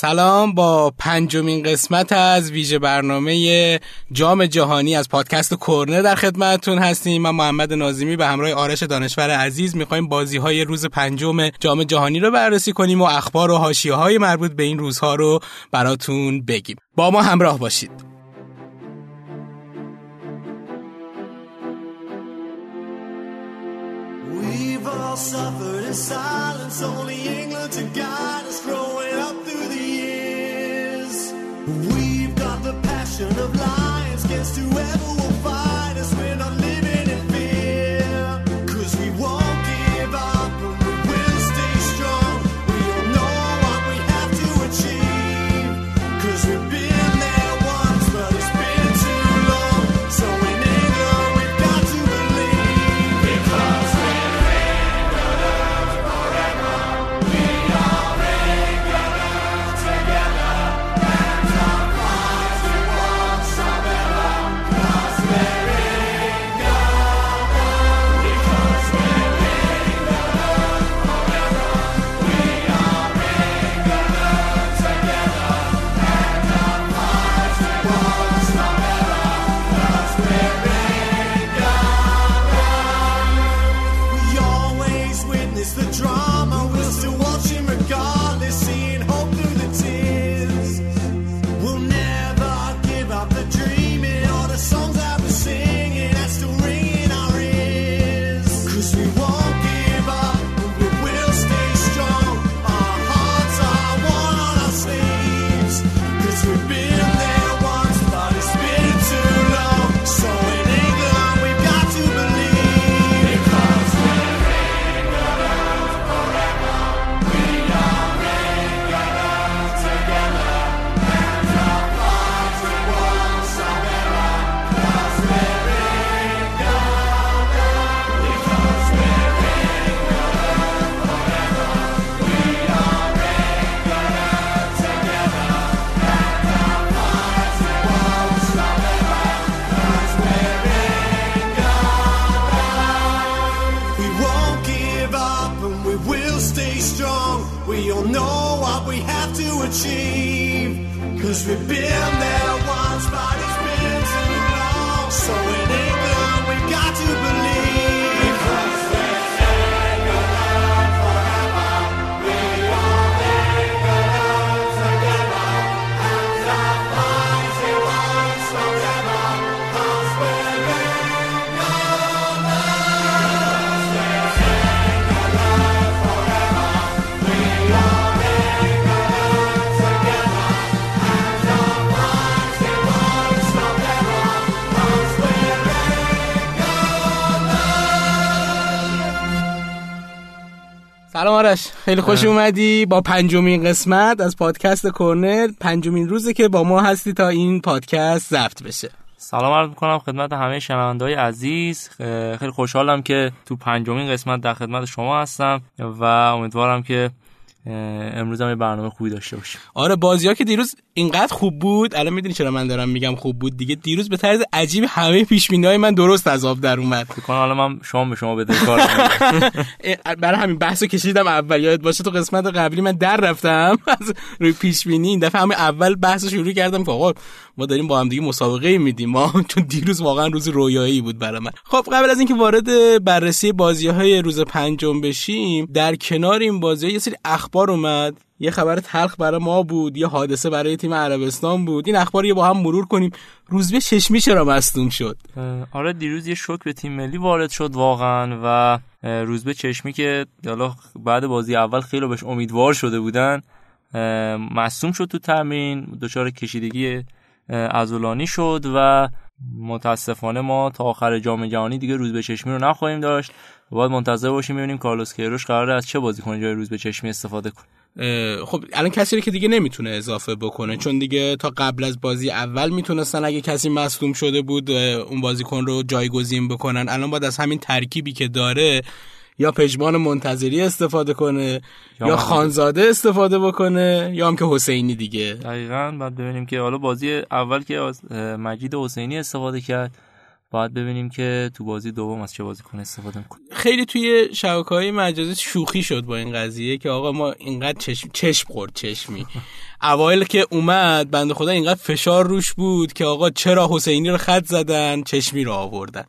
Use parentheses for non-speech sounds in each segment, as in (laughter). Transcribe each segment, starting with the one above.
سلام با پنجمین قسمت از ویژه برنامه جام جهانی از پادکست کورنر در خدمتتون هستیم. من محمد نازمی به همراه آرش دانشور عزیز می‌خوایم بازی های روز پنجم جام جهانی رو بررسی کنیم و اخبار و حاشیه های مربوط به این روزها رو براتون بگیم. با ما همراه باشید. We've all We've got the passion of lions خیلی خوش اومدی با پنجمین قسمت از پادکست کورنر پنجمین روزه که با ما هستی تا این پادکست ضبط بشه. سلام عرض می‌کنم خدمت همه شنوندهای عزیز. خ- خیلی خوشحالم که تو پنجمین قسمت در خدمت شما هستم و امیدوارم که امروز هم یه برنامه خوبی داشته باشیم. آره بازی ها که دیروز اینقدر خوب بود الان می‌دونی چرا من دارم میگم خوب بود دیگه. دیروز به طرز عجیب همه پیش های من درست از آب در اومد. فکر حالا من شما به شما بده کار (laughs) برای همین بحثو کشیدم اول. یادت باشه تو قسمت قبلی من در رفتم (laughs) از روی پیش بینی این دفعه همین اول بحثو شروع کردم که آقا ما داریم با هم دیگه مسابقه میدیم. ما (laughs) چون دیروز واقعا روز رویایی بود برای من. خب قبل از اینکه وارد بررسی بازی های روز پنجم بشیم در کنار این بازی یه سری اخبار اومد یه خبر تلخ برای ما بود یه حادثه برای تیم عربستان بود. این اخبار رو با هم مرور کنیم. روزبه چشمی چرا مصدوم شد؟ آره دیروز یه شوک به تیم ملی وارد شد واقعا و روزبه چشمی که حالا بعد بازی اول خیلی بهش امیدوار شده بودن مصدوم شد تو تمرین. دچار کشیدگی اه، عضلانی شد و متاسفانه ما تا آخر جام جهانی دیگه روز به چشمی رو نخواهیم داشت. باید منتظر باشیم ببینیم کارلوس کیروش قراره از چه بازیکن جای روز به چشمی استفاده کنه. خب الان کسی رو که دیگه نمی‌تونه اضافه بکنه چون دیگه تا قبل از بازی اول می‌تونستن اگه کسی مصدوم شده بود اون بازیکن رو جایگزین بکنن. الان باید از همین ترکیبی که داره یا پژمان منتظری استفاده کنه یا یا. خانزاده استفاده بکنه یا هم که حسینی دیگه. دقیقا بعد ببینیم که حالا بازی اول که از مجید حسینی استفاده کرد. باید ببینیم که تو بازی دوم از چه بازیکن استفاده می‌کنه. خیلی توی شبکه های مجازی شوخی شد با این قضیه که آقا ما اینقدر چشم چشم خورد چشمی. (laughs) اوایل که اومد بنده خدا اینقدر فشار روش بود که آقا چرا حسینی رو خط زدن چشمی رو آوردن.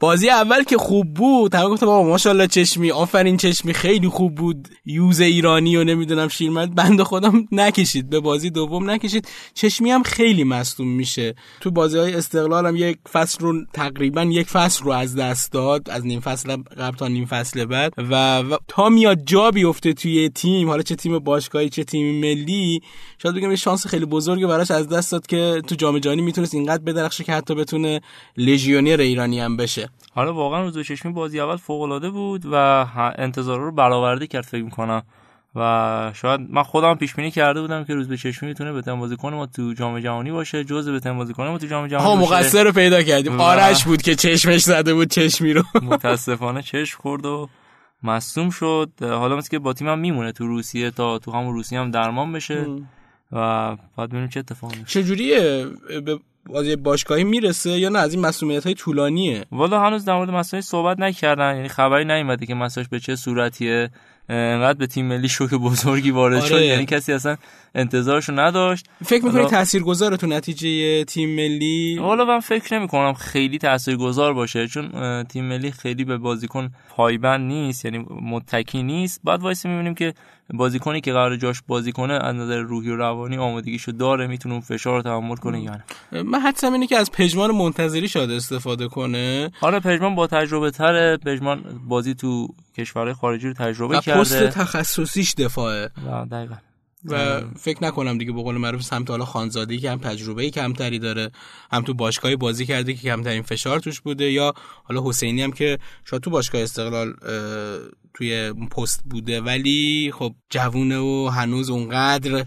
بازی اول که خوب بود همه گفتم بابا ماشاءالله چشمی آفرین چشمی خیلی خوب بود. یوز ایرانی و نمی‌دونم شیرمرد بنده خودم نکشید. به بازی دوم نکشید. چشمی هم خیلی مصدوم میشه. تو بازی های استقلال هم یک فصل رو تقریبا یک فصل رو از دست داد. از نیم فصل قبل تا نیم فصل بعد. و, و تا میاد جا بیفته توی تیم حالا چه تیم باشگاهی چه تیم ملی شاید بگم یه شانس خیلی بزرگی براش از دست داد که تو جام جهانی می‌تونست اینقدر بدرخشه که حتی بتونه لژیونر ایرانی هم بشه. حالا واقعا روز به چشمی بازی اول فوق العاده بود و انتظارا رو برآورده کرد فکر می‌کنم. و شاید من خودم پیش بینی کرده بودم که روز به چشمی می‌تونه بهترین بازیکن ما تو جام جهانی باشه جزء بهترین بازیکن ما تو جام جهانی ها. مقصر رو پیدا کردیم. و- آرش بود که چشمش زده بود چشمی رو. (laughs) متاسفانه چشم خورد و مصوم شد. حالا مثل که با تیم هم میمونه تو روسیه تا تو همون روسیه هم درمان بشه. و باید ببینیم چه اتفاقی میفته چجوریه؟ به بازی باشگاهی می‌رسه یا نه؟ از این مسئولیت های طولانیه. والا هنوز در مورد مسائل صحبت نکردن. یعنی خبری نیومده که مسائلش به چه صورتیه. انقدر به تیم ملی شوک بزرگی وارد آره. شد یعنی کسی اصلا انتظارشو نداشت. فکر می‌کنی حالا- تاثیرگذاره تو نتیجه تیم ملی؟ حالا من فکر نمی کنم خیلی تاثیرگذار باشه چون تیم ملی خیلی به بازیکن پایبند نیست یعنی متکی نیست. بعد وایس می‌بینیم که بازیکنی که قرار جاش بازی کنه از نظر روحی و روانی آمادگیشو داره می‌تونه اون فشار رو تحمل کنه یا نه. من حدسم اینه که از پژمان منتظری شاید استفاده کنه. حالا پژمان با تجربه تره. پژمان بازی تو کشورهای خارجی رو تجربه و پست کرده تخصصیش دفاعه. دقیقا. و فکر نکنم دیگه به قول معروف سمت حالا خانزادگی که هم تجربه کمتری داره. هم تو باشگاهی بازی کرده که کمترین فشار توش بوده یا حالا حسینی هم که شاید تو باشگاه استقلال توی پست بوده. ولی خب جوونه و هنوز اونقدر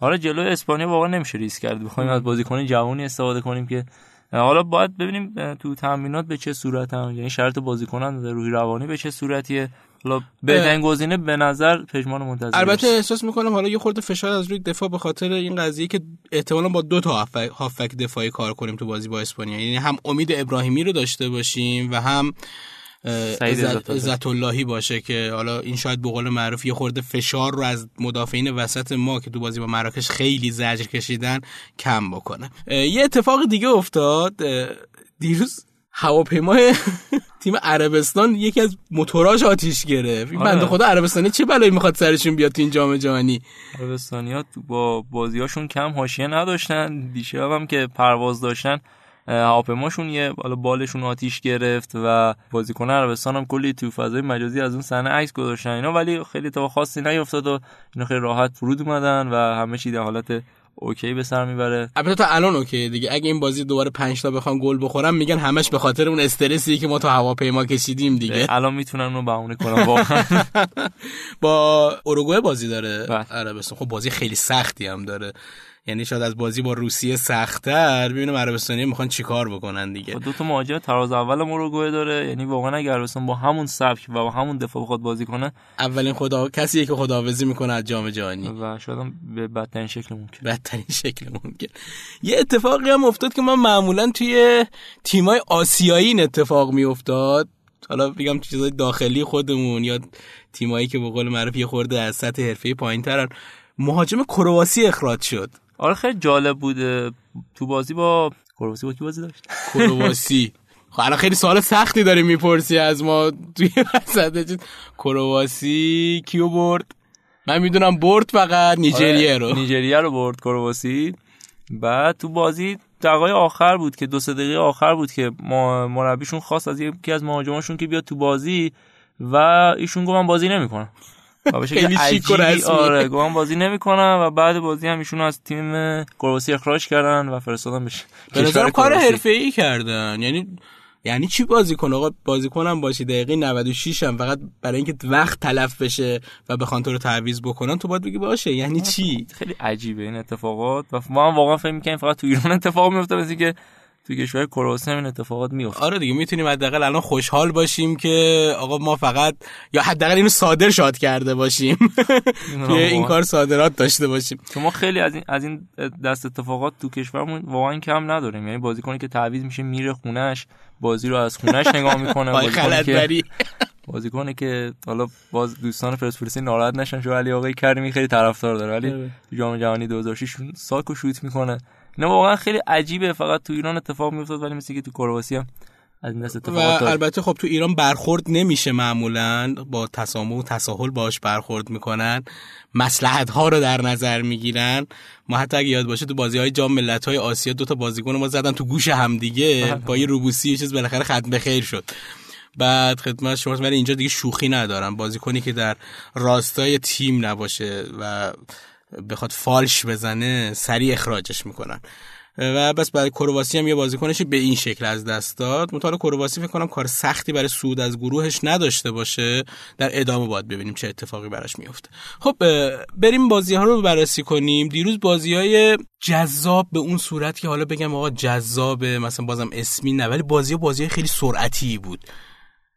حالا جلوی اسپانیا واقعا نمیشه ریسک کرد. بخوایم از بازیکن جوانی استفاده کنیم که حالا باید ببینیم تو تمرینات به چه صورت هم یعنی شرط بازیکن از نظر روحی روانی به چه صورتیه؟ حالا بهترین گزینه به نظر پژمان منتظر البته احساس می‌کنم حالا یه خورده فشار از روی دفاع به خاطر این قضیه که احتمالا با دو تا هافک- دفاعی کار کنیم تو بازی با اسپانیا. یعنی هم امید ابراهیمی رو داشته باشیم و هم عزت- عزت الله. عزت اللهی باشه که حالا این شاید به قول معروف یه خورده فشار رو از مدافعین وسط ما که تو بازی با مراکش خیلی زجر کشیدن کم بکنه. یه اتفاق دیگه افتاد. دیروز هواپیمای (laughs) تیم عربستان یکی از موتوراش آتیش گرفت. این آره. بنده خدا عربستانی چه بلایی می‌خواد سرشون بیاد تو این جام جهانی؟ عربستانیا تو با بازیاشون کم حاشیه نداشتن دیشب هم که پرواز داشتن هواپیماشون یه بالا بالشون آتیش گرفت و بازیکن عربستان هم کلی تو فضای مجازی از اون صحنه عکس گذاشتن. اینا ولی خیلی اتفاق خاصی نیافتاد و اینا خیلی راحت فرود اومدن و همه چی در حالت okay به سر می‌بره. البته تا الان okay دیگه. اگه این بازی دوباره 5 تا بخوام گل بخورم میگن همش به خاطر اون استرسی که ما تو هواپیما کشیدیم دیگه. الان می‌تونن اونو بهونه کنن (laughs) واقعا. با اوروگوئه بازی داره؟ بله. عربستان خب بازی خیلی سختی هم داره. یعنی شاید از بازی با روسیه سختتر. ببینیم عربستانی می‌خوان چیکار بکنن دیگه. با دو تا مهاجم تراز اول مروگوئه داره. یعنی واقعا اگر عربستان با همون سبک و با همون دفاع بخواد بازی کنه اولین خدا کسیه که خداحافظی می‌کنه از جام جهانی. و شاید به بدترین شکل ممکن. بدترین شکل ممکن. یه اتفاقی هم افتاد که من معمولا توی تیمای آسیایی این اتفاق میافتاد. حالا بگم چیزای داخلی خودمون یا تیمایی که به قول معروف یه خورده از سطح حرفه‌ای پایینترن. مهاجم کرواسی اخراج شد. آره خیلی جالب بوده تو بازی با کرواسی با کی بازی داشت؟ کرواسی خب الان خیلی سوال سختی داری می‌پرسی از ما توی وسط. کرواسی کیو برد؟ من می‌دونم برد فقط نیجریه آره، رو. نیجریه رو برد کرواسی بعد تو بازی دقایق آخر بود که دو سه دقیقه آخر بود که ما مربیشون خواست از یکی از مهاجماشون که بیاد تو بازی و ایشون گفت من بازی نمی‌کنم. خیلی شیک و عجیبی. آره گفتم بازی نمی‌کنم و بعد بازی هم ایشون از تیم کرواسی اخراج کردن و فرستادن بهش به کار. حرفه‌ای کردن. یعنی یعنی چی بازیکن آقا بازیکنم باشی. دقیقه 96 هم فقط برای اینکه وقت تلف بشه و بخوان تو رو تعویض بکنن تو باید بگی باشه. یعنی چی؟ خیلی عجیبه این اتفاقات. و ما هم واقعا فکر می‌کنیم فقط تو ایران اتفاق میفته مثل که تو کشور کرواسی هم این اتفاقات میفته. آره دیگه می‌تونیم حداقل الان خوشحال باشیم که آقا ما فقط یا حداقل اینو صادر شاد کرده باشیم. (laughs) که این کار صادرات داشته باشیم. ما خیلی از این از این دست اتفاقات تو کشورمون واقعا کم نداریم. یعنی بازیکنی که تعویض میشه میره خونش بازی رو از خونش نگاه می‌کنه. (laughs) بازیکنی که (laughs) بازیکنی که حالا باز دوستان پرسپولیسی ناراحت نشن شو علی آقای کریمی خیلی طرفدار داره. ولی آره. جام جهانی 2006 شون ساکو شوت می‌کنه. اینا واقعا خیلی عجیبه. فقط تو ایران اتفاق میافتاد ولی مثل که تو کرواسی هم از این دست و اتفاقات داره البته خب تو ایران برخورد نمیشه معمولا. با تسامح و تساهل باش برخورد می‌کنن. مسلحت ها رو در نظر می‌گیرن. ما حتی اگه یاد باشه تو بازی های جام ملت های آسیا دو تا بازیکن ما زدن تو گوش همدیگه با یه روبوسی یه چیز بالاخره ختم به خیر شد. بعد خدمت شما ولی اینجا دیگه شوخی ندارم. بازیکنی که در راستای تیم نباشه و بخواد فالش بزنه سریع اخراجش می‌کنن. و بس برای کرواسی هم یه بازیکنش به این شکل از دست داد. مطال کرواسی فکر کنم کار سختی برای سود از گروهش نداشته باشه. در ادامه باید ببینیم چه اتفاقی براش میفته خب بریم بازی ها رو بررسی کنیم. دیروز بازی های جذاب به اون صورت که حالا بگم آقا جذابه مثلا بازم اسمی نه ولی بازی ها بازی خیلی سرعتی بود.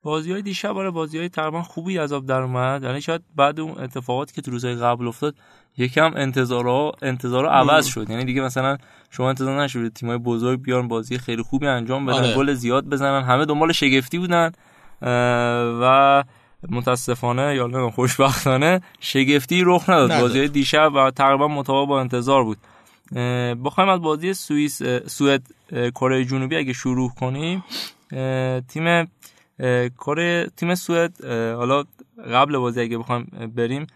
بازی های دیشب آره بازی های تقریبا خوبی از آب در اومد. یعنی شاید بعد اون اتفاقاتی که تو روزهای قبل افتاد یکم انتظارها انتظارها عوض شد. یعنی دیگه مثلا شما انتظار نشد تیمای بزرگ بیان بازی خیلی خوبی انجام بدن آره. گل زیاد بزنن همه دنبال شگفتی بودن و متاسفانه یا نمی‌دونم خوشبختانه شگفتی رخ نداد. بازی دیشب و تقریبا مطابق با انتظار بود. بخوایم از بازی سوئیس سوئد کره جنوبی اگه شروع کنیم تیم کره تیم سوئد حالا قبل بازی اگه بخوایم بریم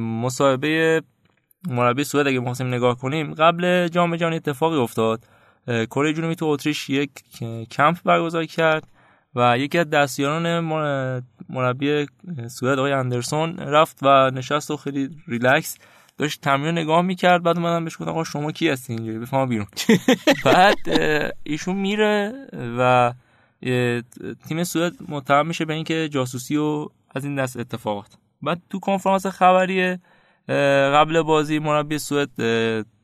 مصاحبه مربی سوئد اگه بخوایم نگاه کنیم قبل جام جهانی اتفاقی افتاد. کره جنوبی تو اتریش یک کمپ برگزار کرد و یکی از دستیاران مر- مربی سوئد آقای اندرسون رفت و نشست و خیلی ریلکس داشت تمرین نگاه می‌کرد. بعد اومدم بهش گفتم آقا شما کی هستی اینجا بفهم بیرون. (laughs) بعد ایشون میره و تیم سوئد متهم میشه به اینکه جاسوسی و از این دست اتفاقات. بعد تو کنفرانس خبری قبل بازی مربی سوئد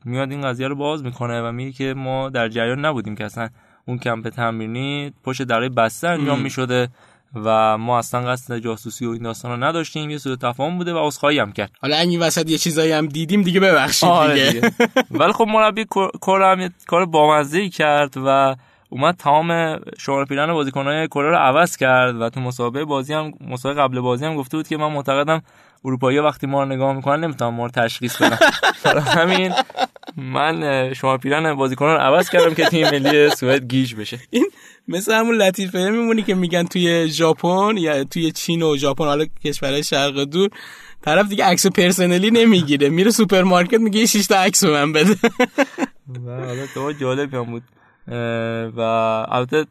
میاد این قضیه رو باز می‌کنه و میگه که ما در جریان نبودیم که اصلا اون کمپ تمرینی پشت درای بسته انجام می‌شده و ما اصلا قصد جاسوسی و این داستان رو نداشتیم. یه سوء تفاهم بوده و عذرخواهی هم کرد. حالا این وسط یه چیزایی هم دیدیم دیگه ببخشید آره دیگه. دیگه. ولی خب مربی کره هم کار بامزه کرد و اومد تمام شماره پیرهن بازیکن‌های کره رو عوض کرد و تو مسابقه بازی هم مسابقه قبل بازی هم گفته بود که من معتقدم اروپایی وقتی ما رو نگاه می‌کنن نمی‌تونن ما رو تشخیص بدن. برای همین من شماره پیرهن بازیکنان رو عوض کردم که تیم ملی سوئد گیج بشه. این مثل همون لطیفه می‌مونه که میگن توی ژاپن یا توی چین و ژاپن حالا کشورهای شرق دور طرف دیگه عکس پرسنلی نمی‌گیره. میره سوپرمارکت میگه 6 تا عکس من بده. و حالا اتفاق جالبی هم بود. و البته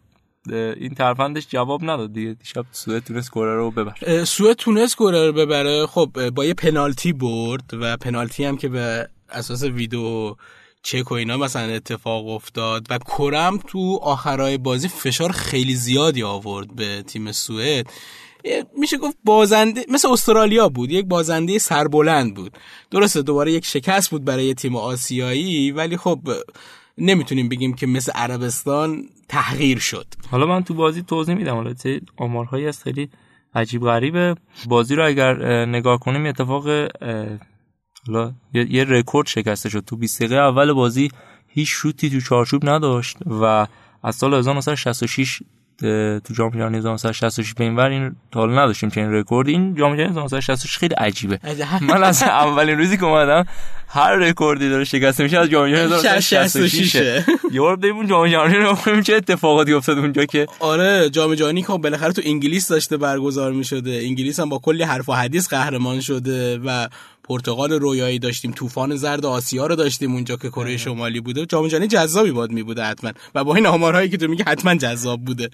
این ترفندش جواب نداد دیگه. دیشب سوئد تونست کره رو ببر سوئد تونست کره رو ببره. خب با یه پنالتی برد و پنالتی هم که به اساس ویدیو چک و اینا مثلا اتفاق افتاد و کرم تو آخرای بازی فشار خیلی زیادی آورد به تیم سوئد. میشه گفت بازنده مثل استرالیا بود. یک بازنده سربلند بود. درسته دوباره یک شکست بود برای تیم آسیایی ولی خب نمی‌تونیم بگیم که مثل عربستان تحقیر شد. حالا من تو بازی توضیح میدم. حالا چه آمارهایی هست خیلی عجیب غریبه. بازی رو اگر اه، نگاه کنیم اتفاق حالا یه, رکورد شکسته شد. تو 20 دقیقه اول بازی هیچ شوتی تو چارچوب نداشت و از سال 1966 اه، تو جام جهانی 1966 به این ور این تا حالا نداشتیم چنین رکورد این جام جهانی 1966 خیلی عجیبه. من از (laughs) اولین روزی که اومدم هر رکوردی داره شکسته میشه از جام جهانی 1966 یه بار بریم اون جام جهانی رو ببینیم چه اتفاقاتی افتاد اونجا که آره جام جهانی که خب بالاخره تو انگلیس داشته برگزار می شده انگلیس هم با کلی حرف و حدیث قهرمان شده و پرتغال رویایی داشتیم طوفان زرد آسیا رو داشتیم اونجا که کره شمالی بوده. جام جهانی جذابی باد می بوده حتما. و با این آمارهایی که تو میگی حتما جذاب بوده.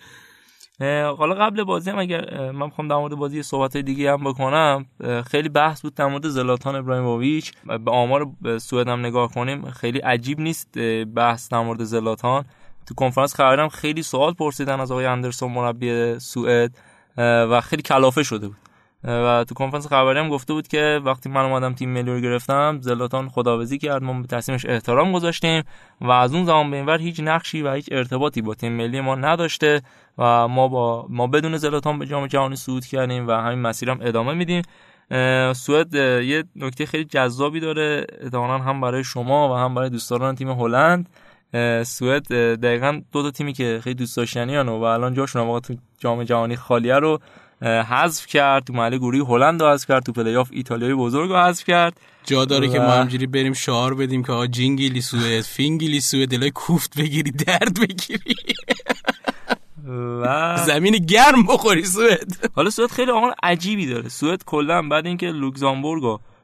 حالا قبل بازی هم اگر من بخوام در مورد بازی صحبت دیگه هم بکنم خیلی بحث بود در مورد زلاتان ابراهیموویچ. به آمار سوئد هم نگاه کنیم خیلی عجیب نیست بحث در مورد زلاتان. تو کنفرانس خبری هم خیلی سوال پرسیدن از آقای اندرسون مربی سوئد و خیلی کلافه شده بود. و تو کنفرانس خبری هم گفته بود که وقتی من اومدم تیم ملی رو گرفتم زلاتان خداویسی کرد ما به تصمیمش احترام گذاشتیم و از اون زمان به این ور هیچ نقشی و هیچ ارتباطی با تیم ملی ما نداشته و ما با ما بدون زلاتان به جام جهانی صعود کردیم و همین مسیرم ادامه میدیم. سوئد یه نکته خیلی جذابی داره احتمالاً هم برای شما و هم برای دوستداران تیم هلند. سوئد دقیقا دو تا تیمی که خیلی دوست داشتنی و الان جاشون هم واقعا تو جام جهانی خالیه رو حذف کرد تو مرحله گروهی هلند رو حذف کرد تو پلی آف ایتالیای بزرگ رو حذف کرد. جا داره که و- ما همینجوری بریم شعار بدیم که آقا جینگیلی سوئد فینگیلی سوئد دلای کوفت بگیری درد بگیری. و (laughs) زمین گرم بخوری سوئد. حالا سوئد خیلی آمار عجیبی داره. سوئد کلا بعد اینکه لوکزامبورگ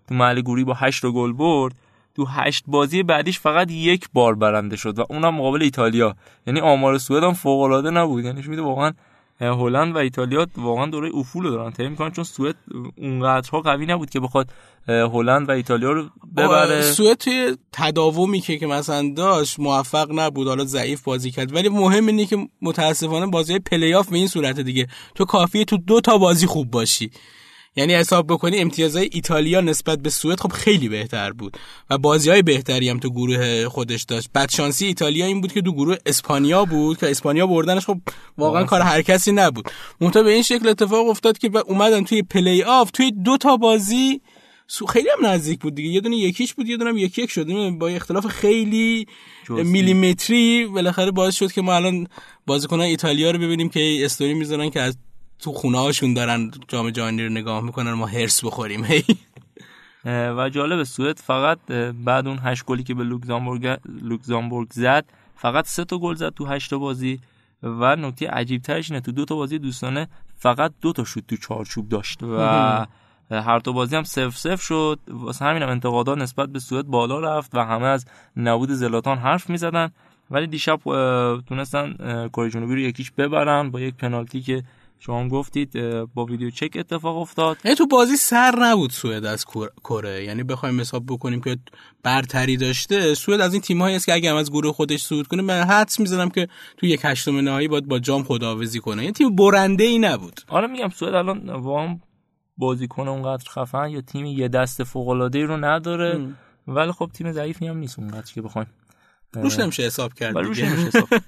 تو مرحله گروهی با 8 تا گل برد تو هشت بازی بعدیش فقط یک بار برنده شد و اونم مقابل ایتالیا. یعنی آمار سوئد هم فوق العاده نبود. یعنی میده واقعا هلند و ایتالیا واقعا دوره افول رو دارن طی می‌کنن چون سوئد اونقدرها قوی نبود که بخواد هلند و ایتالیا رو ببره. سوئد توی تداومی که که مثلا داشت موفق نبود حالا ضعیف بازی کرد. ولی مهم اینه که متاسفانه بازی های پلی آف به این صورت دیگه. تو کافیه تو دو تا بازی خوب باشی. یعنی حساب بکنی امتیازهای ایتالیا نسبت به سوئد خب خیلی بهتر بود. و بازی های بهتری هم تو گروه خودش داشت. بدشانسی ایتالیا این بود که تو گروه اسپانیا بود که اسپانیا بردنش خب واقعا کار هر کسی نبود. منتها به این شکل اتفاق افتاد که اومدن توی پلی آف توی دو تا بازی سو خیلی هم نزدیک بود دیگه. یه دونه یکیش بود یه دونه هم یکی یک شد با اختلاف خیلی. میلیمتری بالاخره باعث شد که ما الان بازیکنان ایتالیا رو ببینیم که استوری می‌ذارن که از تو خونه هاشون دارن جام جهانی رو نگاه می‌کنن ما هرس بخوریم. (laughs) هی و جالب سوئد فقط بعد اون هشت گلی که به لوکزامبورگ لوکزامبورگ زد فقط سه تا گل زد تو هشت تا بازی و نکته عجیب ترش اینه تو دو تا بازی دوستانه فقط دو تا شوت تو چارچوب داشت و (laughs) هر تا بازی هم سف سف شد. واسه همین هم انتقادات نسبت به سوئد بالا رفت و همه از نبود زلاتان حرف می‌زدن. ولی دیشب تونستن کره جنوبی رو یکیش ببرن با یک پنالتی که شما هم گفتید با ویدیو چک اتفاق افتاد. تو بازی سر نبود سوئد از کره- یعنی بخوایم حساب بکنیم که برتری داشته سوئد از این تیم‌هایی است که اگه هم از گروه خودش صعود کنه من حدس می‌زنم که تو یک هشتم نهایی باید با جام خداحافظی کنه. یعنی تیم برنده ای نبود. آره میگم سوئد الان واقعا بازیکن اونقدر خفن یا تیم یه دست فوق العاده رو نداره. ولی خب تیم ضعیفی هم نیست اونقدر که بخوایم. روش نمیشه حساب کرد روش. نمیشه حساب. (laughs)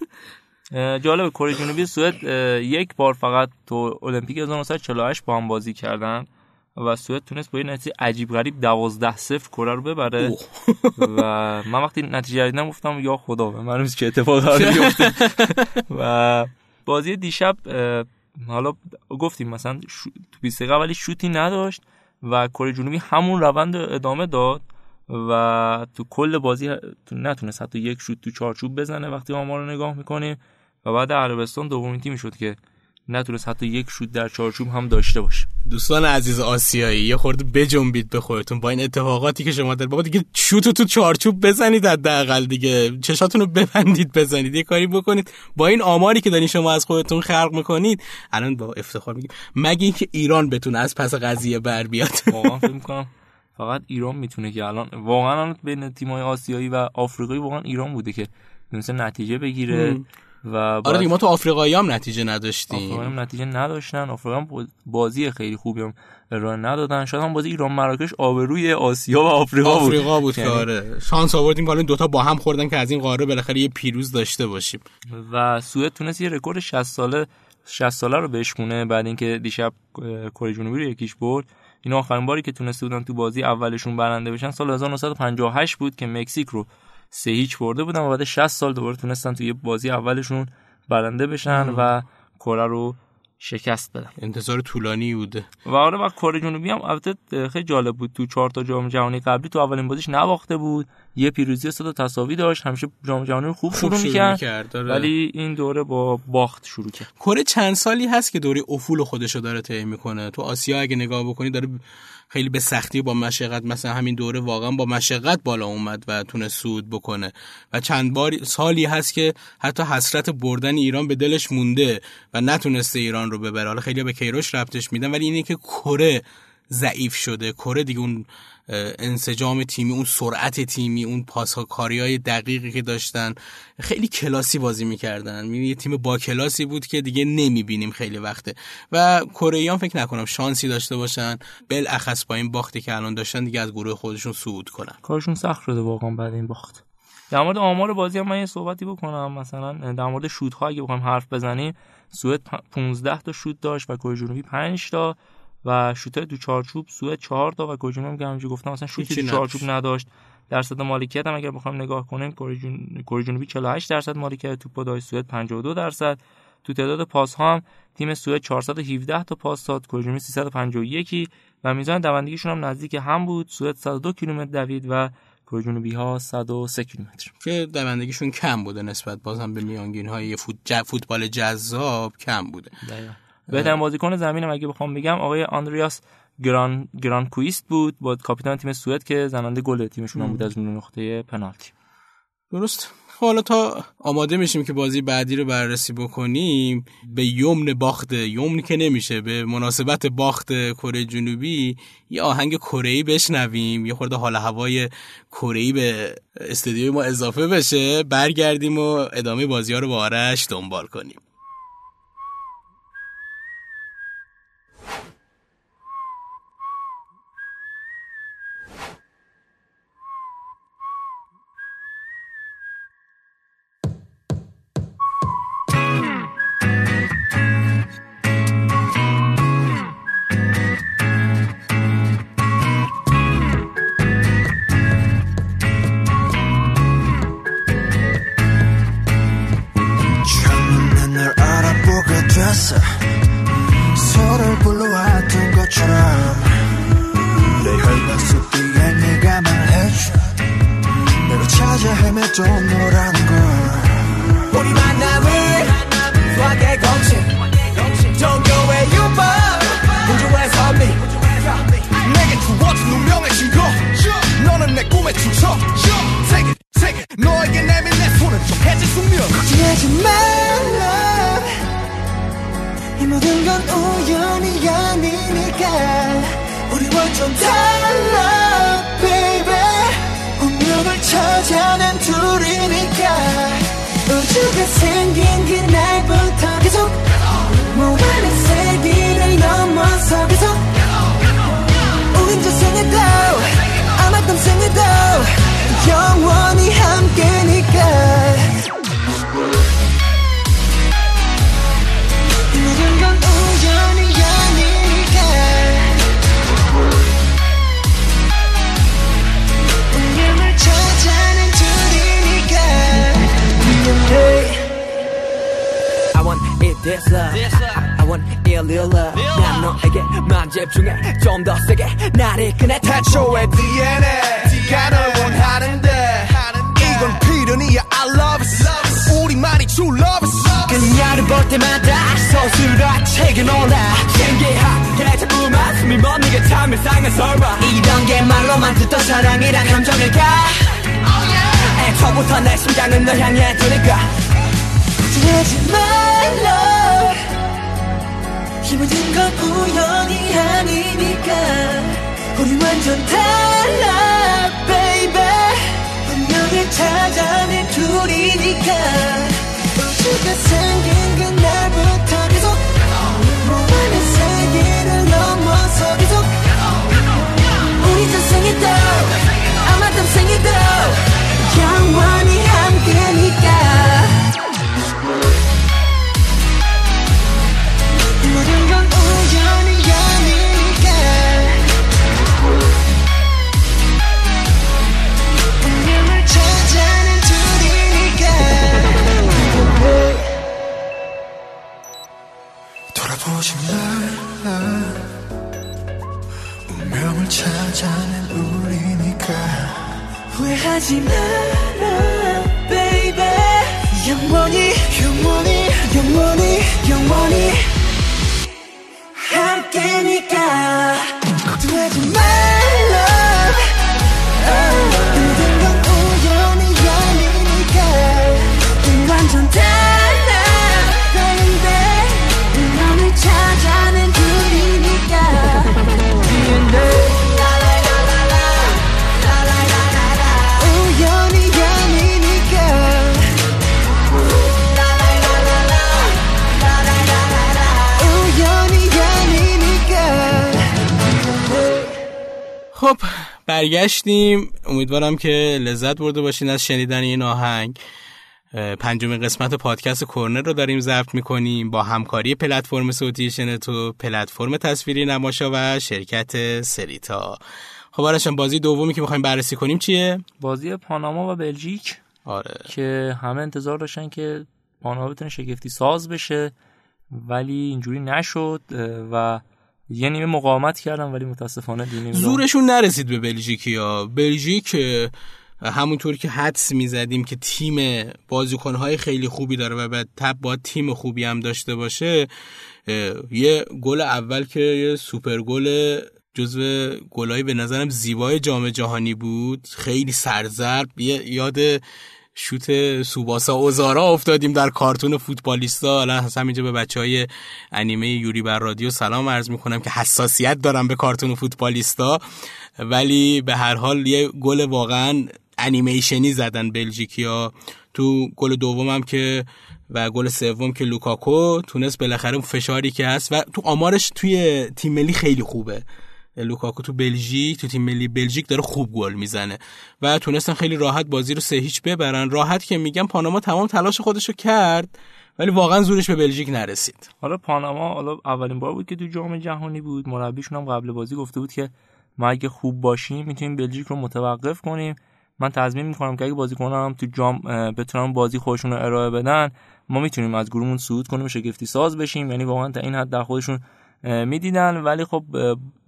جالب کره جنوبی سوئد یک بار فقط تو المپیک 1948 با هم بازی کردن و سوئد تونست با یه نتیجه عجیب غریب 12 0 کره رو ببره. و من وقتی نتیجه رو دیدم گفتم یا خدا به من چه اتفاقی (laughs) قرار بیفته و بازی دیشب حالا گفتیم مثلا شو- تو 20 دقیقه ولی شوتی نداشت و کره جنوبی همون روند رو ادامه داد و تو کل بازی تو نتونست حتی یک شوت تو چارچوب بزنه وقتی آمار رو نگاه می‌کنیم. و بعد عربستان دومین تیمی شد که نتونست حتی یک شوت در چارچوب هم داشته باشه. دوستان عزیز آسیایی یه خورده بجنبید به خودتون با این اتفاقاتی که شما در بابا دیگه شوتو تو چارچوب بزنید حداقل دیگه چشاتون رو ببندید بزنید یه کاری بکنید. با این آماری که دارین شما از خودتون خلق می‌کنید الان با افتخار میگیم مگه اینکه ایران بتونه از پس قضیه بر بیاد؟ (laughs) واقعا فکر می‌کنم فقط ایران می‌تونه که الان واقعا بین تیم‌های آسیایی و آفریقایی واقعا ایران بوده که تونسته نتیجه بگیره. و آره دیگه ما تو آفریقایی هم نتیجه نداشتیم. آفریقا هم نتیجه نداشتن. آفریقا هم بازی خیلی خوبی هم ارائه ندادن. شاید هم بازی ایران مراکش آبروی آسیا و آفریقا بود. آفریقا بود یعنی- آره. شانس آوردیم که دوتا با هم خوردن که از این قاره بالاخره یه پیروز داشته باشیم. و سوئد تونست یه رکورد 60 ساله 60 ساله رو بشکونه بعد اینکه دیشب کره جنوبی رو یکیش برد. این آخرین باری که تونسته بودن تو بازی اولشون برنده بشن سال 1958 بود که مکزیک رو سه هیچ برده بودن و بعد 60 سال دوباره تونستن تو یه بازی اولشون برنده بشن و کره رو شکست بدن. انتظار طولانی بوده و آره و کره جنوبی هم البته خیلی جالب بود. تو چهار تا جام جهانی قبلی تو اولین بازیش نباخته بود. یه پیروزی و سه تا تساوی داشت. همیشه جام جهانی رو خوب شروع می‌کرد. می‌کرد، آره. ولی این دوره با باخت شروع کرد. کره چند سالی هست که دوره افول خودشو داره طی می‌کنه. تو آسیا اگه نگاه بکنی داره خیلی به سختی با مشقت مثلا همین دوره واقعا با مشقت بالا اومد و تونست صعود بکنه. و چند بار سالی هست که حتی حسرت بردن ایران به دلش مونده و نتونسته ایران رو ببره. حالا خیلی به کیروش ربطش میدن ولی اینه که کره ضعیف شده. کره دیگه اون انسجام تیمی اون سرعت تیمی اون پاسکاری های دقیقی که داشتن خیلی کلاسی بازی می‌کردن. یه تیم با کلاسی بود که دیگه نمی‌بینیم خیلی وقته. و کره فکر نکنم شانسی داشته باشن. بالاخص با این باختی که الان داشتن دیگه از گروه خودشون صعود کنن. کارشون سخت شده واقعا بعد این باخت. در مورد آمار بازی هم من یه صحبتی بکنم. مثلا در مورد شوت ها اگه بخوایم حرف بزنیم سوئد 15 تا شوت داشت و کره جنوبی 5 تا. و شوت دو چارچوب سوئد 4 تا و جنوبی هم همونجوری گفتم. مثلا شوت دو چارچوب نداشت. درصد مالکیت هم اگر بخوایم نگاه کنیم کره جن- کره جنوبی 48 درصد مالکیت توپ داشت سوئد 52 درصد. تو تعداد پاس ها هم تیم سوئد 417 تا پاس داد کره جنوبی 351 و میزان دوندگیشون هم نزدیک هم بود. سوئد 102 کیلومتر دوید و کره جنوبی ها 103 کیلومتر. که دوندگیشون کم بوده نسبت بازم به میانگین های فوتبال جذاب کم بوده. بهترین بازیکن زمینم اگه بخوام بگم آقای آندریاس گران گران کویست بود با کاپیتان تیم سوئد که زننده گل تیمشون هم بود از نقطه پنالتی. درست. خب حالا تا آماده میشیم که بازی بعدی رو بررسی بکنیم به یمن باخت یمن که نمیشه به مناسبت باخت کره جنوبی یه آهنگ کره بشنویم یه خورده حال هوای کره به استودیوی ما اضافه بشه برگردیم و ادامه بازی ها رو با آرش دنبال کنیم. 불러왔던 것처럼. 내 혈관 속 뒤에 네가 말해줘. 내가 찾아 헤매던 너라는 걸. 우리 만남을 수학의 공식 종교의 유법. 우주의 선미 내게 주어진 운명의 거. 너는 내 꿈의 주석 세계 세계 너에게 내민 내 손은 좀 해질 숙명. 걱정하지 이 모든 건 우연이 아니니까. 우리 완전 달라 baby. 운명을 찾아낸 둘이니까. 우주가 생긴 그날부터 계속 무한의 세기를 넘어서 계속 우린 저 생에도 아마 땀 생에도 영원히 함께니까 want it this love I want it real love 난 너에게만 집중해. 좀 더 세게 나를 꺼내 태초의 DNA 네가 널 원하는데. 이건 필연이야. I love it. 우리만이 true love it. 그녀를 볼 때마다 서술화책에 놀라. 신기하게 자꾸만 숨이 멎는 참 이상한 설마. 이런 게 말로만 듣던 사랑이란 감정일까? 애초부터 내 심장은 널 향해 두니까 하지 말라 이 모든 건 우연이 아니니까 우리 완전 달라 baby. 운명을 찾아낸 둘이니까. 우주가 생긴 그날부터 계속 무한의 세계를 넘어서 계속 우리 전생에도 아마 땀생에도 영원히 함께니까. 이 모든 건 우연이 아니니까. 운명을 찾아낸 둘이니까. 돌아보지 말라 운명을 찾아낸 우리니까. 후회하지 마라 baby 영원히 영원히 영원히 영원히 함께니까. 걱정하지 my خب برگشتیم. امیدوارم که لذت برده باشین از شنیدن این آهنگ. پنجمین قسمت پادکست کورنر رو داریم ضبط می‌کنیم با همکاری پلتفرم صوتی شنتو پلتفرم تصویری نماشا و شرکت سریتا. خب آرشان بازی دومی که می‌خوایم بررسی کنیم چیه؟ بازی پاناما و بلژیک. آره. که همه انتظار داشتن که پاناما بتونه شگفتی ساز بشه ولی اینجوری نشد و یه نیمه مقاومت کردن ولی متاسفانه دیگه نیمه زورشون نرسید به بلژیکی ها بلژیک همونطور که حدس می‌زدیم که تیم بازیکنهای خیلی خوبی داره و به تب باید تیم خوبی هم داشته باشه یه گل اول که یه سوپر گل جزو گلای به نظرم زیبای جام جهانی بود. خیلی سرزرب یاد شوت سوباسا اوزارا افتادیم در کارتون فوتبالیستا. از همینجا به بچه های انیمه یوری بر رادیو سلام عرض می‌کنم که حساسیت دارم به کارتون فوتبالیستا. ولی به هر حال یه گل واقعا انیمیشنی زدن بلژیکیا. تو گل دومم که و گل سوم که لوکاکو تونست بالاخره فشاری که هست و تو آمارش توی تیم ملی خیلی خوبه. لوکاکو تو بلژیک تو تیم ملی بلژیک داره خوب گل می‌زنه و تونستن خیلی راحت بازی رو سه هیچ ببرن. راحت که میگم پاناما تمام تلاش خودشو کرد ولی واقعا زورش به بلژیک نرسید. حالا پاناما حالا اولین بار بود که تو جام جهانی بود. مربیشون هم قبل بازی گفته بود که ما اگه خوب باشیم می‌تونیم بلژیک رو متوقف کنیم. من تضمین می‌کنم که اگه بازیکنان هم تو جام اه، بتونن بازی خودشون رو ارائه بدن ما می‌تونیم از گروهمون صعود کنیم شگفتی ساز بشیم. یعنی واقعا تا این حد در خودشون می‌دیدن ولی خب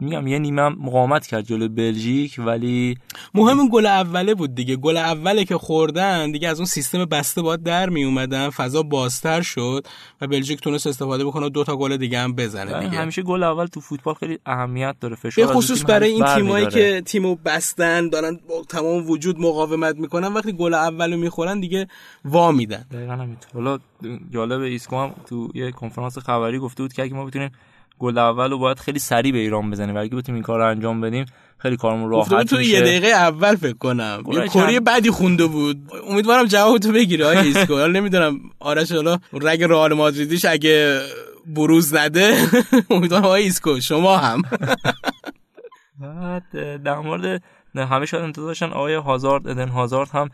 میگم یه نیمه مقاومت کرد جلوی بلژیک ولی مهم اون گل اوله بود دیگه. گل اوله که خوردن دیگه از اون سیستم بسته باید در می اومدن فضا بازتر شد و بلژیک تونست استفاده بکنه و دو تا گل دیگه هم بزنه دیگه. همیشه گل اول تو فوتبال خیلی اهمیت داره به خصوص برای این تیمایی. که تیمو بستن دارن با تمام وجود مقاومت می‌کنن وقتی گل اولو می‌خورن دیگه وا میدن. دقیقا همینطور. حالا جالب ایسکو هم تو یه کنفرانس خبری گفته بود که اگه ما بتونیم گل اول رو باید خیلی سریع به ایران بزنیم. و اگه بتونیم این کار رو انجام بدیم خیلی کارمون راحت تر میشه. یه دقیقه اول فکر کنم. گل یه چند- بدی خونده بود. امیدوارم جواب تو بگیره آقای (laughs) ایسکو. حالا نمی‌دونم. آرش حالا رگ رئال مادریدیش اگه بروز نده (laughs) امیدوارم آقای ایسکو شما هم. (laughs) بعد در مورد همه شاید انتظار داشتن آقای هازارد ادن هازارد هم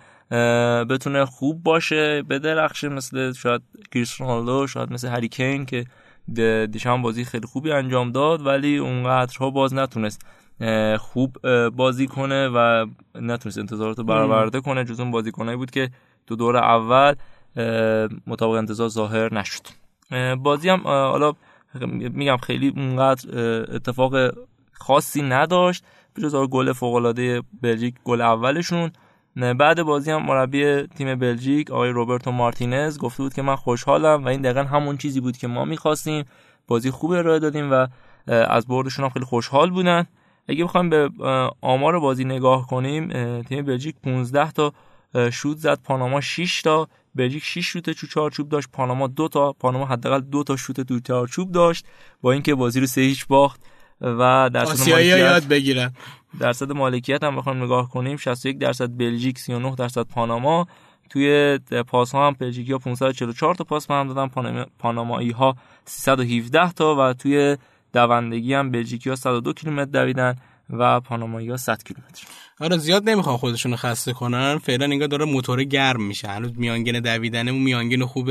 بتونه خوب باشه بدرخشه مثل شاید کریستیانو رونالدو شاید مثل هری کین که د- دیشب بازی خیلی خوبی انجام داد ولی اونقدرها باز نتونست خوب بازی کنه و نتونست انتظارات رو برآورده کنه جز اون بازیکنایی بود که تو دور اول مطابق انتظار ظاهر نشد. بازی هم حالا میگم خیلی اونقدر اتفاق خاصی نداشت بجز آقا گل فوق‌العاده بلژیک گل اولشون. بعد بازی هم مربی تیم بلژیک آقای روبرتو مارتینز گفته بود که من خوشحالم و این دقیقا همون چیزی بود که ما می‌خواستیم. بازی خوب ارائه دادیم و از بردشون هم خیلی خوشحال بودن. اگه بخوایم به آمار بازی نگاه کنیم تیم بلژیک 15 تا شوت زد پاناما 6 تا. بلژیک 6 شوت تو چارچوب داشت پاناما دو تا. پاناما حداقل دو تا شوت تو چارچوب داشت. با اینکه بازی رو سه هیچ باخت و درصد مالکیت یاد بگیرن. درصد مالکیت هم بخوایم نگاه کنیم 61 درصد بلژیک 39 درصد پاناما. توی پاس ها هم بلژیکی ها 544 تا پاس هم دادن پاناما- پانامایی ها 317 تا و توی دوندگی هم بلژیکی ها 102 کیلومتر دویدن و پانامایی ها 100 کیلومتر. آره زیاد نمی‌خوان خودشون خسته کنن. فعلا انگار داره موتور گرم میشه. هنوز میانگین دویدنه اون میانگین خوب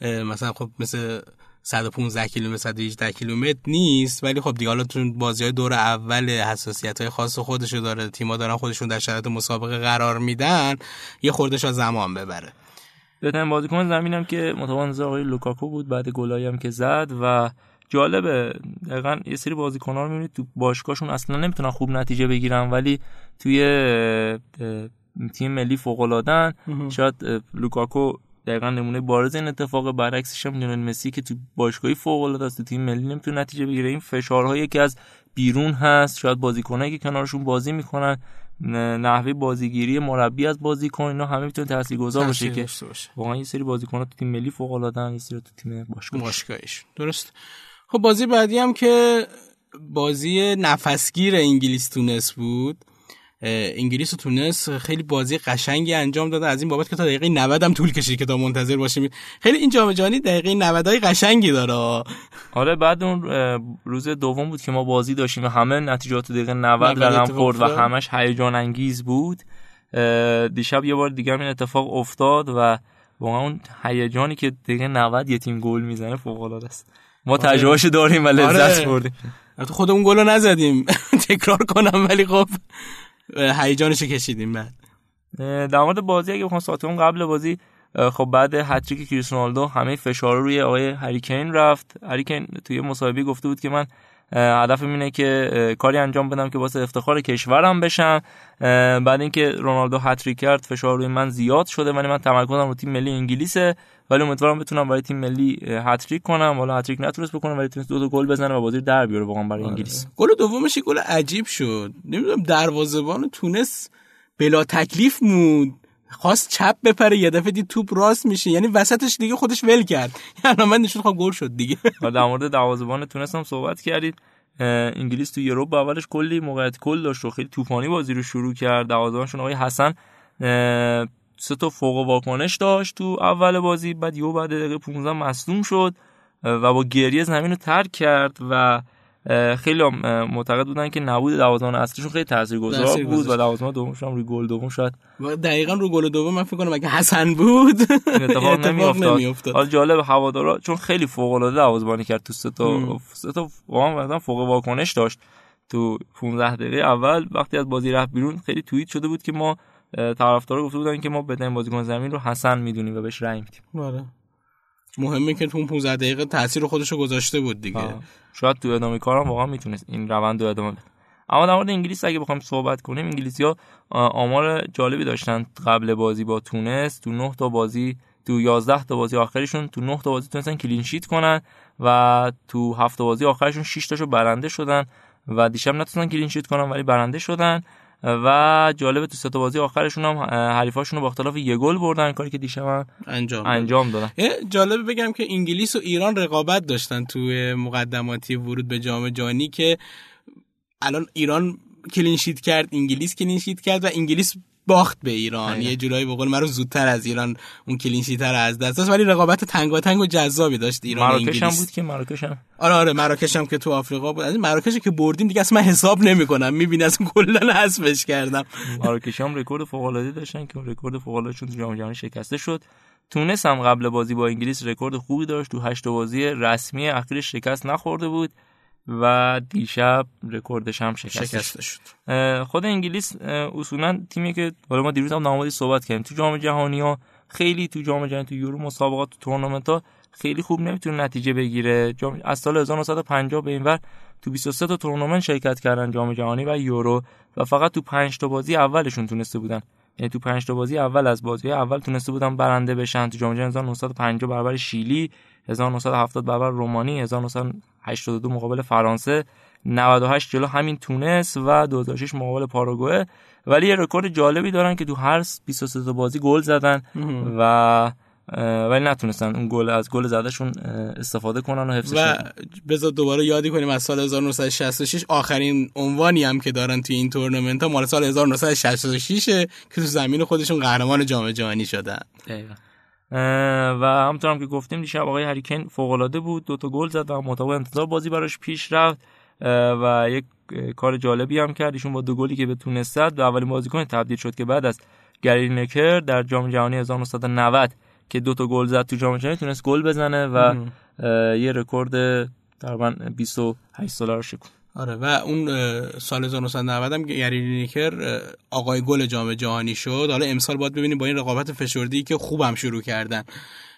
اه، مثلا خب مثل 115 کیلومتر 118 کیلومتر نیست. ولی خب دیگه حالا تو بازی های دور اول حساسیت های خاص خودشو داره تیما دارن خودشون در شرایط مسابقه قرار میدن یه خوردش از زمان ببره. بهترین بازیکن زمینم که انتظار آقای لوکاکو بود بعد گلایی هم که زد و جالبه دقیقا یه سری بازیکن‌ها رو می‌بینید تو باشگاهشون اصلا نمی‌تونن خوب نتیجه بگیرن ولی توی تیم ملی فوق‌العاده‌ن شاید لوکاکو دقیقا نمونه بارز این اتفاق برعکسش هم لیونل مسی که تو باشگاهی فوق العاده است. تیم ملی نمی‌تونه نتیجه بگیره. این فشارها یکی از بیرون هست شاید بازیکنایی که کنارشون بازی می‌کنن نحوه بازیگیری مربی از بازیکن اینا همه می‌تونه تاثیرگذار باشه که. واقعا یه سری بازیکن‌ها تو تیم ملی فوق العاده یه سری تو تیم باشگاه باشگاهش. درست. خب بازی بعدی هم که بازی نفسگیر انگلیس تونس بود. انگلیس و تونس خیلی بازی قشنگی انجام دادن از این بابت که تا دقیقه 90 هم طول کشید که تا منتظر باشیم. خیلی این جام جهانی دقیقه 90 های قشنگی داره. آره بعد اون روز دوم بود که ما بازی داشتیم و همه نتیجات دقیقه 90 90 رقم خورد و. همش هیجان انگیز بود. دیشب یه بار دیگه این اتفاق افتاد و واقعا اون هیجانی که دقیقه 90 یه تیم گل می‌زنه فوق العاده است. ما تجربهش داریم و لذت آره. بردیم. البته خودمون گل رو نزدیم. (laughs) تکرار کنم ولی خب. اه، هیجانش رو کشیدیم بعد. در مورد بازی اگه بخوام صحبت قبل بازی خب بعد هتریک کریستیانو رونالدو همه فشار رو روی آقای هریکین رفت. هریکین توی مصاحبه گفته بود که من هدفم اینه که کاری انجام بدم که واسه افتخار کشورم بشم. بعد اینکه رونالدو هتریک کرد فشار روی من زیاد شده ولی من تمرکزم رو تیم ملی انگلیسه. ولی امیدوارم بتونم برای تیم ملی هتریک کنم. حالا هتریک نتونست بکنم ولی تونست دو تا گل بزنه و بازی در بیاره واقعا برای انگلیس. گل دومش گل عجیب شد. نمی‌دونم دروازه‌بان تونس بلا تکلیف بود خواست چپ بپره یه دفعه دید توپ راست میشه. یعنی وسطش دیگه خودش ول کرد. (laughs) یعنی من نشون خواهم گل شد دیگه. (laughs) در مورد دروازه‌بان تونس هم صحبت کردید. انگلیس تو یوروپ اولش کلی موقعیت کل داشت و خیلی طوفانی بازی رو شروع کرد. دروازه‌بانشون آقای حسن سه تا فوق واکنش داشت تو اول بازی بعد یهو بعد دقیقه 15 مصدوم شد و با گریه زمین رو ترک کرد و خیلی هم معتقد بودن که نبود دروازه‌بان اصلیشون خیلی تاثیرگذار بود و گذاشت. دروازه‌بان دومشون هم روی گل دوم شاید. و دقیقا رو گل دوم من فکر کنم اگه حسن بود اتفاق (laughs) نمیافتاد. حالا جالب هوادارا چون خیلی فوق العاده دروازه‌بانی کرد تو سه تا. سه تا واقعا فوق واکنش داشت تو 15 دقیقه اول. وقتی از بازی رفت بیرون خیلی توییت شده بود که ما طرفدارا گفته بودن که ما بهترین بازیکن زمین رو حسن می‌دونیم و بهش رأی میدیم. آره. مهمه که تو اون 15 دقیقه تاثیر خودش رو گذاشته بود دیگه. آه. شاید تو ادامه کارم واقعا می‌تونست این روند رو ادامه بده. اما در مورد انگلیس اگه بخوایم صحبت کنیم انگلیسی ها آمار جالبی داشتن قبل بازی با تونس. تو 9 تا بازی تو 11 تا بازی آخرشون تو 9 تا بازی تونستن کلین شیت کنن و تو 7 تا بازی آخرشون 6 تاشو برنده شدن و دیشب نتونستن کلین شیت کنن ولی برنده شدن. و جالبه تو سه بازی آخرشون هم حریفاشون رو با اختلاف یه گل بردن کاری که دیشب هم انجام. انجام دادن یه جالبه بگم که انگلیس و ایران رقابت داشتن توی مقدماتی ورود به جام جهانی که الان ایران clean sheet کرد انگلیس clean sheet کرد و انگلیس باخت به ایران. یه جورایی به قول من رو زودتر از ایران اون clean sheet رو از دست داد ولی رقابت تنگاتنگ و جذابی داشت ایران مراکش انگلیس. هم بود که مراکش هم. آره آره مراکش هم که تو آفریقا بود. از این مراکش که بردیم دیگه اصلا من حساب نمی‌کنم. می‌بینی اصلا کلا حذفش کردم. مراکش هم رکورد فوق العاده داشتن که رکورد فوق العاده تو جام جهانی شکسته شد. تونس هم قبل بازی با انگلیس رکورد خوبی داشت. تو هشت بازی رسمی اخیرش شکست نخورده بود. و دیشب رکوردش هم شکسته شد. شکسته شد. خود انگلیس اصولا تیمی که حالا ما دیروز هم موردش صحبت کردیم تو جام جهانی ها خیلی تو جام جهانی تو یورو مسابقات تو تورنمنت ها خیلی خوب نمی‌تونه نتیجه بگیره. جام از سال 1950 به این ور تو 23 تا تورنمنت شرکت کردن جام جهانی و یورو و فقط تو 5 تا بازی اولشون تونسته بودن. یعنی تو 5 تا بازی اول از بازی اول تونسته بودن برنده بشن. تو جام جهانی 1950 برابر شیلی 1970 برابر رومانی 1982 مقابل فرانسه 98 جلو همین تونس و 2006 مقابل پاراگوئه. ولی یه رکورد جالبی دارن که تو هر 23 تا بازی گل زدن و ولی نتونستن اون گل از گل زدهشون استفاده کنن و حفظش و. بذار دوباره یادی کنیم از سال 1966 آخرین عنوانی هم که دارن توی این تورنمنت ها مال سال 1966 که تو زمین خودشون قهرمان جام جهانی شدن. اه، و همونطور هم که گفتیم دیشب آقای هریکن فوق العاده بود دو تا گل زد و مطابق انتظار بازی براش پیش رفت و یک کار جالبی هم کرد. ایشون با دو گلی که به تونس زد و اولین بازیکن تبدیل شد که بعد از گری نکر در جام جهانی 1990 که دو تا گل زد تو جام جهانی تونست گل بزنه و یه رکورد تقریبا 28 ساله رو شکن آره و اون سال 1990 هم گری لیکر اه، آقای گل جام جهانی شد. حالا امسال باید ببینیم با این رقابت فشردی که خوبم شروع کردن.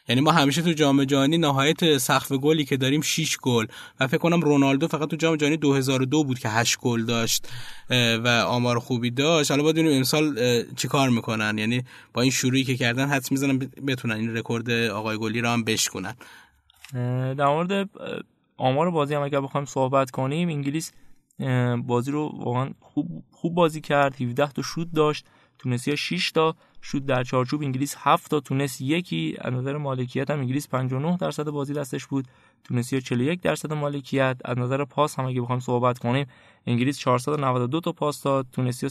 یعنی ما همیشه تو جام جهانی نهایت سقف گلی که داریم 6 گل. و فکر کنم رونالدو فقط تو جام جهانی 2002 بود که 8 گل داشت و آمار خوبی داشت. حالا باید ببینیم امسال چیکار می‌کنن. یعنی با این شروعی که کردن حدس می‌زنم بتونن این رکورد آقای گلی رو هم بشکنن در مورد آمار بازی هم اگر بخوایم صحبت کنیم انگلیس بازی رو واقعا خوب خوب بازی کرد. 17 تا شوت داشت تونسیا 6 تا شوت در چارچوب. انگلیس 7 تا تونس یکی. از نظر مالکیت هم انگلیس 59 درصد بازی دستش بود. تونسیا 41 درصد مالکیت. از نظر پاس هم اگه بخوایم صحبت کنیم انگلیس 492 تا پاس داد. تونسیا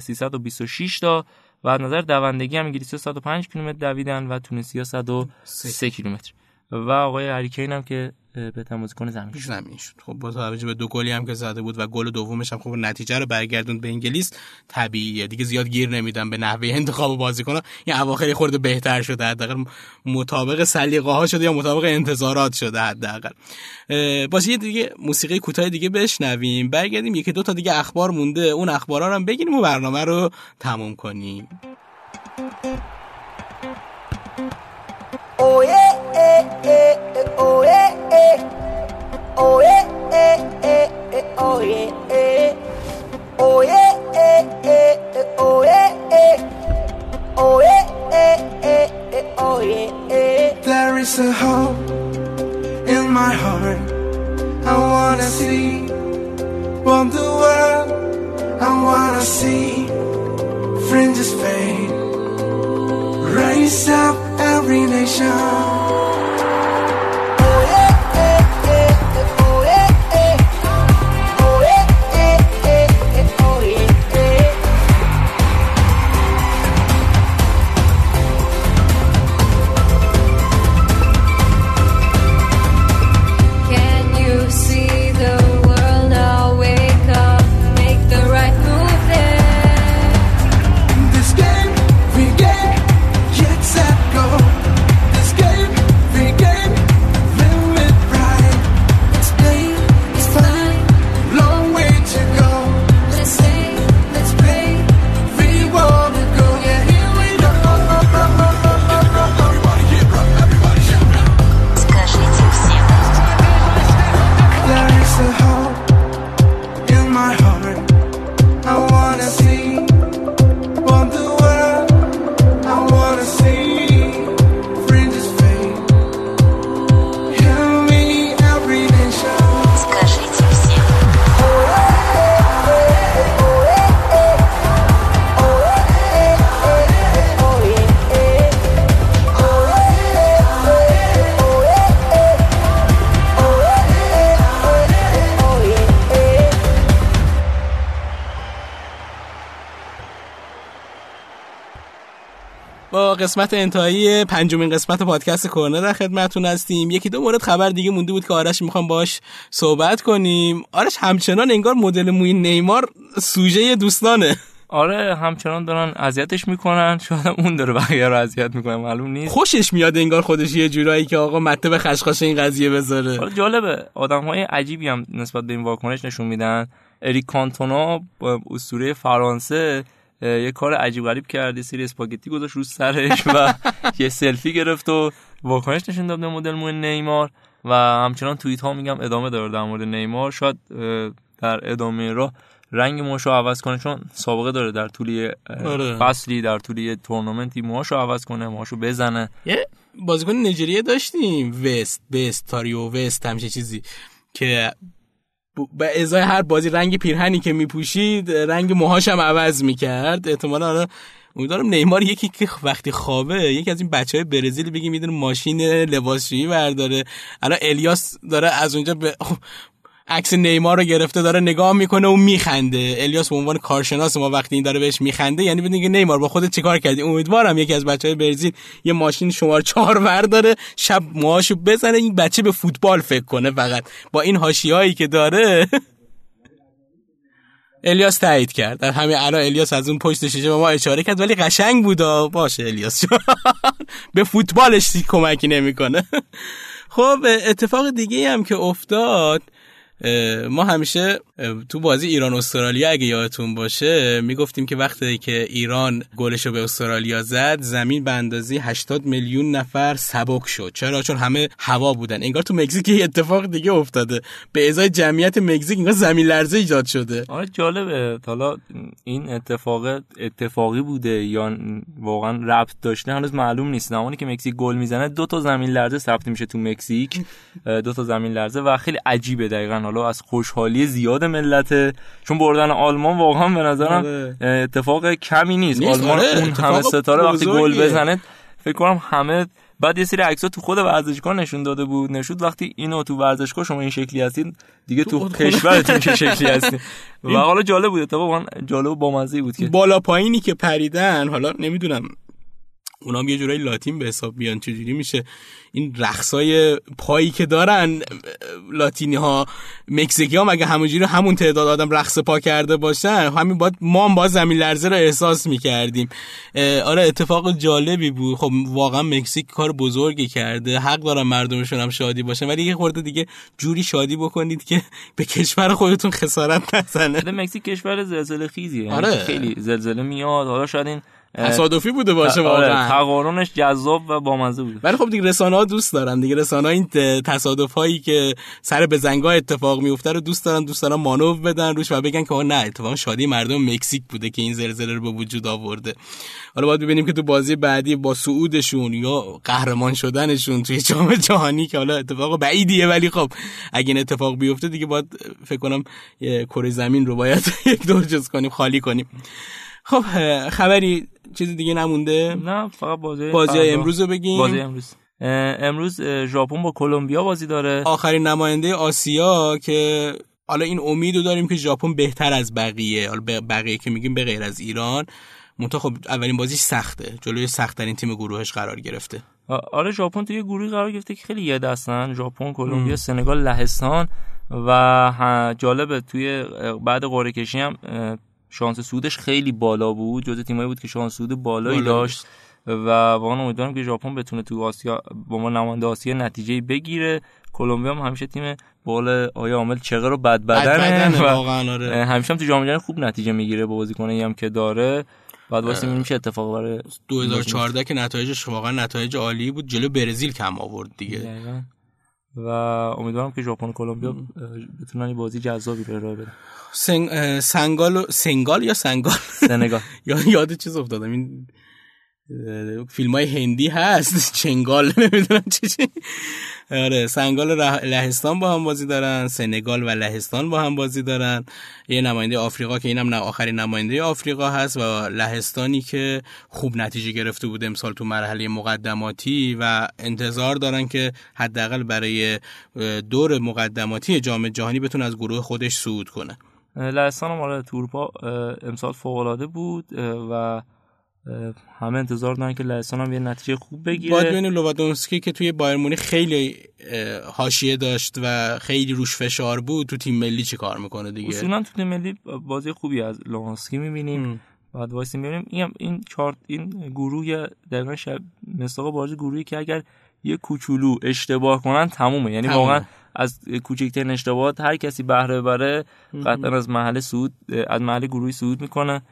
326 تا. و از نظر دوندگی هم انگلیسی 105 کیلومتر دویدن و تونسیا 103 کیلومتر. و آقای هریکین هم که به بازیکن زمین شد. زمین شد. خب با توجه به دو گلی هم که زده بود و گل دومش هم خب نتیجه رو برگردوند به انگلیس طبیعیه. دیگه زیاد گیر نمیدن به نحوه انتخاب بازیکن این اواخر خورده بهتر شده حداقل مطابق سلیقه ها شده یا مطابق انتظارات شده حداقل. باشه یه دیگه موسیقی کوتاه دیگه بشنویم. برگردیم یکی دو تا دیگه اخبار مونده. اون اخبارا رو هم بگیریم و برنامه رو تموم کنیم. Oh yeah, eh, eh, eh, oh yeah, eh. Oh yeah, eh, eh, eh, oh yeah, eh. Oh yeah, eh, eh, eh, oh yeah, eh. There is a hope in my heart. I wanna see, want the world. I wanna see fringes fade. Raise up every nation. قسمت انتهایی پنجمین قسمت پادکست کورنر در خدمتتون هستیم. یکی دو مورد خبر دیگه مونده بود که آرش می‌خوام باش صحبت کنیم. آرش همچنان انگار مدل موی نیمار سوژه دوستانه. آره همچنان دارن اذیتش می‌کنن. شاید اون داره بقیه رو اذیت می‌کنه معلوم نیست. خوشش میاد انگار خودش یه جورایی که آقا مته به خشخاش این قضیه بذاره. حالا جالبه. آدم های عجیبی هم نسبت به این واکنش نشون میدن. اریک کانتونا با اسطوره فرانسه یه کار عجیب غریب کرد سری اسپاگتی گذاشت رو سرش و (laughs) یه سلفی گرفت و واکنش نشون داد به مدل موی نیمار. و همچنان توییت ها میگم ادامه داره در مورد نیمار. شاید در ادامه راه رنگ موشو عوض کنه چون سابقه داره در طول آره. فصلی در طول تورنمنتی موهاشو عوض کنه موهاشو بزنه. یه بازیکن نجریه داشتیم وست بست تاریو وست همچه چیزی که به ازای هر بازی رنگ پیرهنی که میپوشید رنگ موهاش هم عوض می‌کرد. احتمالا آره امیدوارم نیمار یکی که وقتی خوابه یکی از این بچه های برزیل بگی می‌دونه ماشین لباسشویی برداره. الان الیاس داره از اونجا به عکس نیمار رو گرفته داره نگاه می‌کنه و میخنده. الیاس به عنوان کارشناس ما وقتی این داره بهش میخنده یعنی بدونی که نیمار با خودت چیکار کردی؟ امیدوارم یکی از بچه های برزیل یه ماشین شماره چهار داره شب موهاشو بزنه این بچه به فوتبال فکر کنه فقط. با این هاشیایی که داره. (laughs) الیاس تایید کرد. در همین الان الیاس از اون پشت شیشه به ما اشاره کرد ولی قشنگ بودا باشه الیاس. (laughs) به فوتبالش کمکی نمی‌کنه. (laughs) خب اتفاق دیگه هم که افتاد ما همیشه تو بازی ایران استرالیا اگه یادتون باشه می‌گفتیم که وقتی که ایران گلش رو به استرالیا زد زمین به اندازه 80 میلیون نفر سبک شد. چرا؟ چون همه هوا بودن. انگار تو مکزیک یه اتفاق دیگه افتاده. به ازای جمعیت مکزیک انگار زمین لرزه ایجاد شده. آره جالبه. حالا این اتفاق اتفاقی بوده یا واقعا ربط داشته هنوز معلوم نیست. زمانی که مکزیک گل می‌زنه دو تا زمین لرزه ثبت میشه تو مکزیک. (laughs) دو تا زمین لرزه و خیلی عجیبه دقیقا. حالا از خوشحالی زیاد ملت چون بردن آلمان واقعا به نظرم آره. اتفاق کمی نیست, نیست، آلمان آره، اون همه ستاره وقتی گل. بزنه فکر کنم همه بعد یه سری عکس‌ها تو خود ورزشگاه نشون داده بود نشود وقتی اینو تو ورزشگاه شما این شکلی هستید دیگه تو, خونه. کشورتون چه شکلی (laughs) هستید و حالا جالب بود اتفاقا جالب و بامزه بود که بالا پایینی که پریدن حالا نمی‌دونم اونام یه جورایی لاتین به حساب بیان چجوری میشه؟ این رقصای پایی که دارن لاتینی ها مکزیکی ها مگه همونجوری همون تعداد آدم رقص پا کرده باشن؟ همین باید ما هم باید زمین لرزه رو احساس می‌کردیم. آره اتفاق جالبی بود. خب واقعا مکزیک کار بزرگی کرده. حق دارن مردمشون هم شادی باشن. ولی یه خورده دیگه جوری شادی بکنید که به کشور خودتون خسارت نزنه. مکزیک کشور زلزله خیزیه یعنی آره. خیلی زلزله میاد. حالا شاید این تصادفی بوده باشه آره، واقعا. تقارنش جذاب و بامزه بود. ولی خب دیگه رسانه ها دوست دارن دیگه. رسانه ها این تصادف هایی که سر به زنگاه اتفاق میفته رو دوست دارن دوست دارن مانور بدن روش و بگن که نه اتفاقا شادی مردم مکزیک بوده که این زلزله رو به وجود آورده. حالا باید ببینیم که تو بازی بعدی با صعودشون یا قهرمان شدنشون توی جام جهانی که حالا اتفاق بعیدیه ولی خب اگه این اتفاق بیفته دیگه باید فکر کنم کره زمین رو باید یک (laughs) دور جز کنیم خالی کنیم. خب خبری چیزی دیگه نمونده؟ نه فقط بازی بازی. امروز رو بگیم. بازی امروز. امروز ژاپن با کلمبیا بازی داره. آخرین نماینده آسیا که حالا این امید رو داریم که ژاپن بهتر از بقیه حالا بقیه که میگیم به غیر از ایران. منتها خب اولین بازی سخته. جلوی سختترین تیم گروهش قرار گرفته. آره ژاپن توی گروهی قرار گرفته که خیلی یه دستن. ژاپن کلمبیا سنگال لهستان و جالبه توی بعد قرعه کشی هم شانس سودش خیلی بالا بود جز تیمایی بود که شانس سود بالایی بالا داشت و واقعا امیدوارم که ژاپن بتونه تو آسیا با ما نماینده آسیا نتیجه بگیره. کلمبیا هم همیشه تیم بال آیا عامل چغه رو بد بدنه و آره. همیشه هم تو جام جهانی خوب نتیجه می‌گیره با بازیکنایی هم که داره. بعد واسه ببینیم چه اتفاقی برای 2014 که نتایجش واقعا نتایج عالی بود. جلو برزیل کم آورد دیگه. دقیقاً. و امیدوارم که ژاپن و کلمبیا بتونن بازی جذابی رو ارائه بدن. سنگ... سنگال و... سنگال یا سنگال؟ سنگال. (laughs) یا یاد چیز افتادم. این فیلم های هندی هست. (laughs) چنگال نمی‌دونم چی. آره سنگال لهستان با هم بازی دارن سنگال و لهستان با هم بازی دارن. یه نماینده آفریقا که اینم نه آخرین نماینده آفریقا هست و لهستانی که خوب نتیجه گرفته بود امسال تو مرحله مقدماتی و انتظار دارن که حداقل برای دور مقدماتی جام جهانی بتونه از گروه خودش صعود کنه. لهستان هم آره تورپا امسال فوق العاده بود و همه انتظار دارن که لهستان هم یه نتیجه خوب باید بگیره ببینیم لوادونسکی که توی بایر مونیخ خیلی حاشیه داشت و خیلی روش فشار بود تو تیم ملی چی کار می‌کنه دیگه؟ اصولا تو تیم ملی بازی خوبی از لوانسکی می‌بینیم. بعد وایسی می‌بینیم این این چارت این گروه دقیقا شب مصداق بازی گروهی که اگر یه کوچولو اشتباه کنن تمومه. یعنی تمومه. واقعا از کوچکترین اشتباهات هر کسی بهره ببره قطعا از محل صعود از محل گروهی صعود می‌کنه.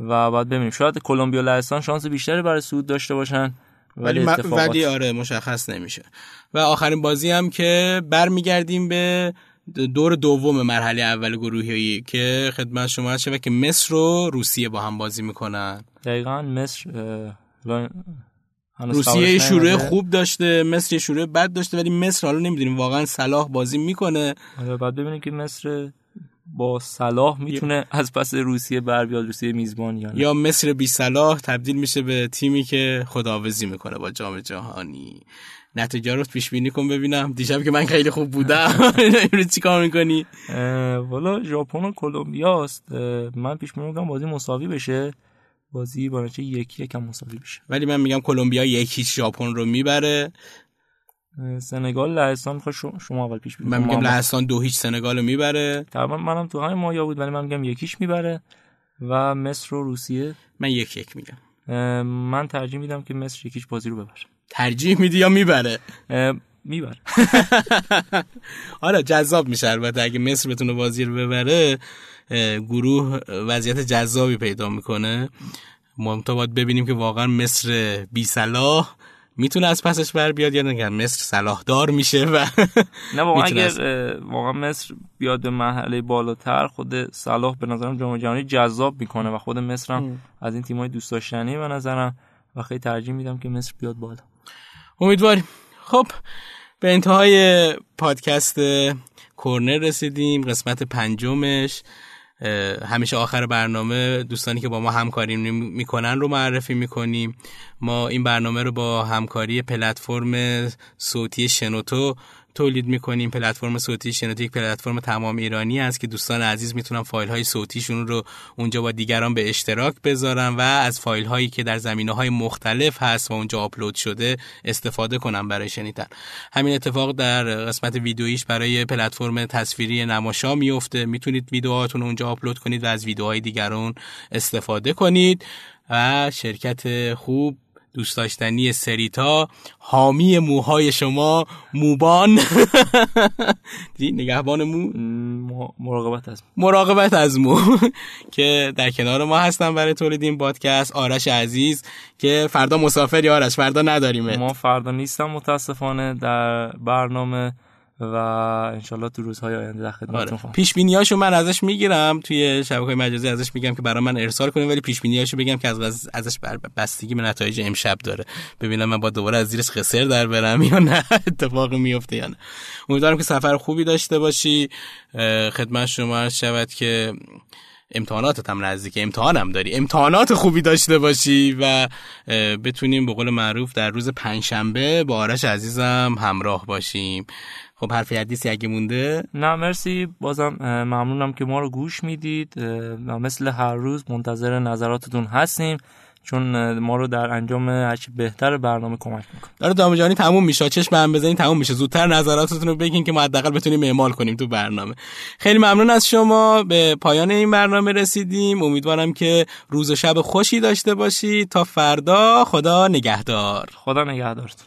و بعد ببینیم. شاید کلمبیا و لهستان شانس بیشتری برای صعود داشته باشن ولی, ولی م- ولی آره مشخص نمیشه. و آخرین بازی هم که برمیگردیم به دور دوم مرحله اول گروهی که خدمت شما هست شود که مصر و روسیه با هم بازی می‌کنن. دقیقا مصر روسیه شروع. خوب داشته مصر شروع بد داشته ولی مصر حالا نمی‌دونیم واقعا صلاح بازی می‌کنه. آره بعد ببینیم که مصر با صلاح می‌تونه از پس روسیه بر بیاد روسیه میزبان یا نه. یا مصر بی صلاح تبدیل میشه به تیمی که خداوزی می‌کنه با جام جهانی. نتیجه رو پیش بینی کن ببینم. دیشب که من خیلی خوب بودم. (laughs) امروز چی کار می‌کنی. والا ژاپن و کلمبیا است من پیش بینی می‌کنم بازی مساوی بشه. بازی با نتیجه یکی یکم مساوی بشه. ولی من میگم کلمبیا یکی ژاپن رو می‌بره. سنگال لهستان می‌خوای شما, اول پیش بینی. من. میگم لهستان دو هیچ سنگال رو می‌بره. تقریبا منم تو همین مایا بود ولی من میگم یکیش می‌بره و مصر و روسیه. من یک یک میگم. من ترجیح میدم که مصر یکیش بازی رو ببره. ترجیح میدی یا می‌بره؟ می‌بره. (laughs) آره جذاب میشه البته. اگه مصر بتونه بازی رو ببره گروه وضعیت جذابی پیدا می‌کنه. ما تا باید ببینیم که واقعا مصر بی صلاح می‌تونه از پسش بر بیاد یا نه مصر صلاح دار میشه و (laughs) نه واقعا اگر واقعا مصر بیاد به مرحله بالاتر خود صلاح به نظرم جام جهانی جذاب می‌کنه و خود مصر هم از این تیمای دوست داشتنی به نظرم و خیلی ترجیح میدم که مصر بیاد بالا. امیدواریم. خب به انتهای پادکست کورنر رسیدیم قسمت پنجمش. همیشه آخر برنامه دوستانی که با ما همکاری می- می‌کنن رو معرفی می‌کنیم. ما این برنامه رو با همکاری پلتفرم صوتی شنوتو تولید می‌کنیم. پلتفرم صوتی شنوتو یک پلتفرم تمام ایرانی است که دوستان عزیز می‌تونن فایل های صوتیشون رو اونجا با دیگران به اشتراک بذارن و از فایل هایی که در زمینه های مختلف هست و اونجا آپلود شده استفاده کنن برای شنیدن. همین اتفاق در قسمت ویدیویش برای پلتفرم تصویری نماشا میفته می‌تونید ویدیوهاتون اونجا آپلود کنید و از ویدیوهای دیگران استفاده کنید. و شرکت خوب دوست داشتنی سریتا حامی موهای شما موبان. (laughs) نگهبان مو. مراقبت از مراقبت از مو. (laughs) که در کنار ما هستن برای تولید این پادکست آرش عزیز که فردا مسافری آرش فردا نداریم ما فردا نیستم متاسفانه در برنامه و انشالله تو روزهای آینده در خدمتتون آره. خواهم. پیش بینیاشو من ازش می‌گیرم. توی شبکه مجازی ازش میگم که برای من ارسال کنه ولی پیش بینیاشو بگم که از ازش بر بستگی به نتایج امشب داره. ببینم من با دوباره از زیرش قصر در برم یا نه (laughs) اتفاقی میفته یا نه. امیدوارم که سفر خوبی داشته باشی. خدمت شما عرض شود که امتحاناتت هم نزدیک. امتحانم داری. امتحانات خوبی داشته باشی و بتونیم به قول معروف در روز پنجشنبه با آرش عزیزم همراه باشیم. خب حرفی حدیثی اگه مونده؟ نه مرسی. بازم ممنونم که ما رو گوش می‌دید. و مثل هر روز منتظر نظراتتون هستیم چون ما رو در انجام هرچی بهتر برنامه کمک می‌کنه. داره دام جهانی تموم میشه. چشم هم بزنین تموم میشه. زودتر نظراتتون رو بگین که ما حداقل بتونیم اعمال کنیم تو برنامه. خیلی ممنون از شما. به پایان این برنامه رسیدیم. امیدوارم که روز و شب خوشی داشته باشی. تا فردا خدا نگهدار. خدا نگهدارتون.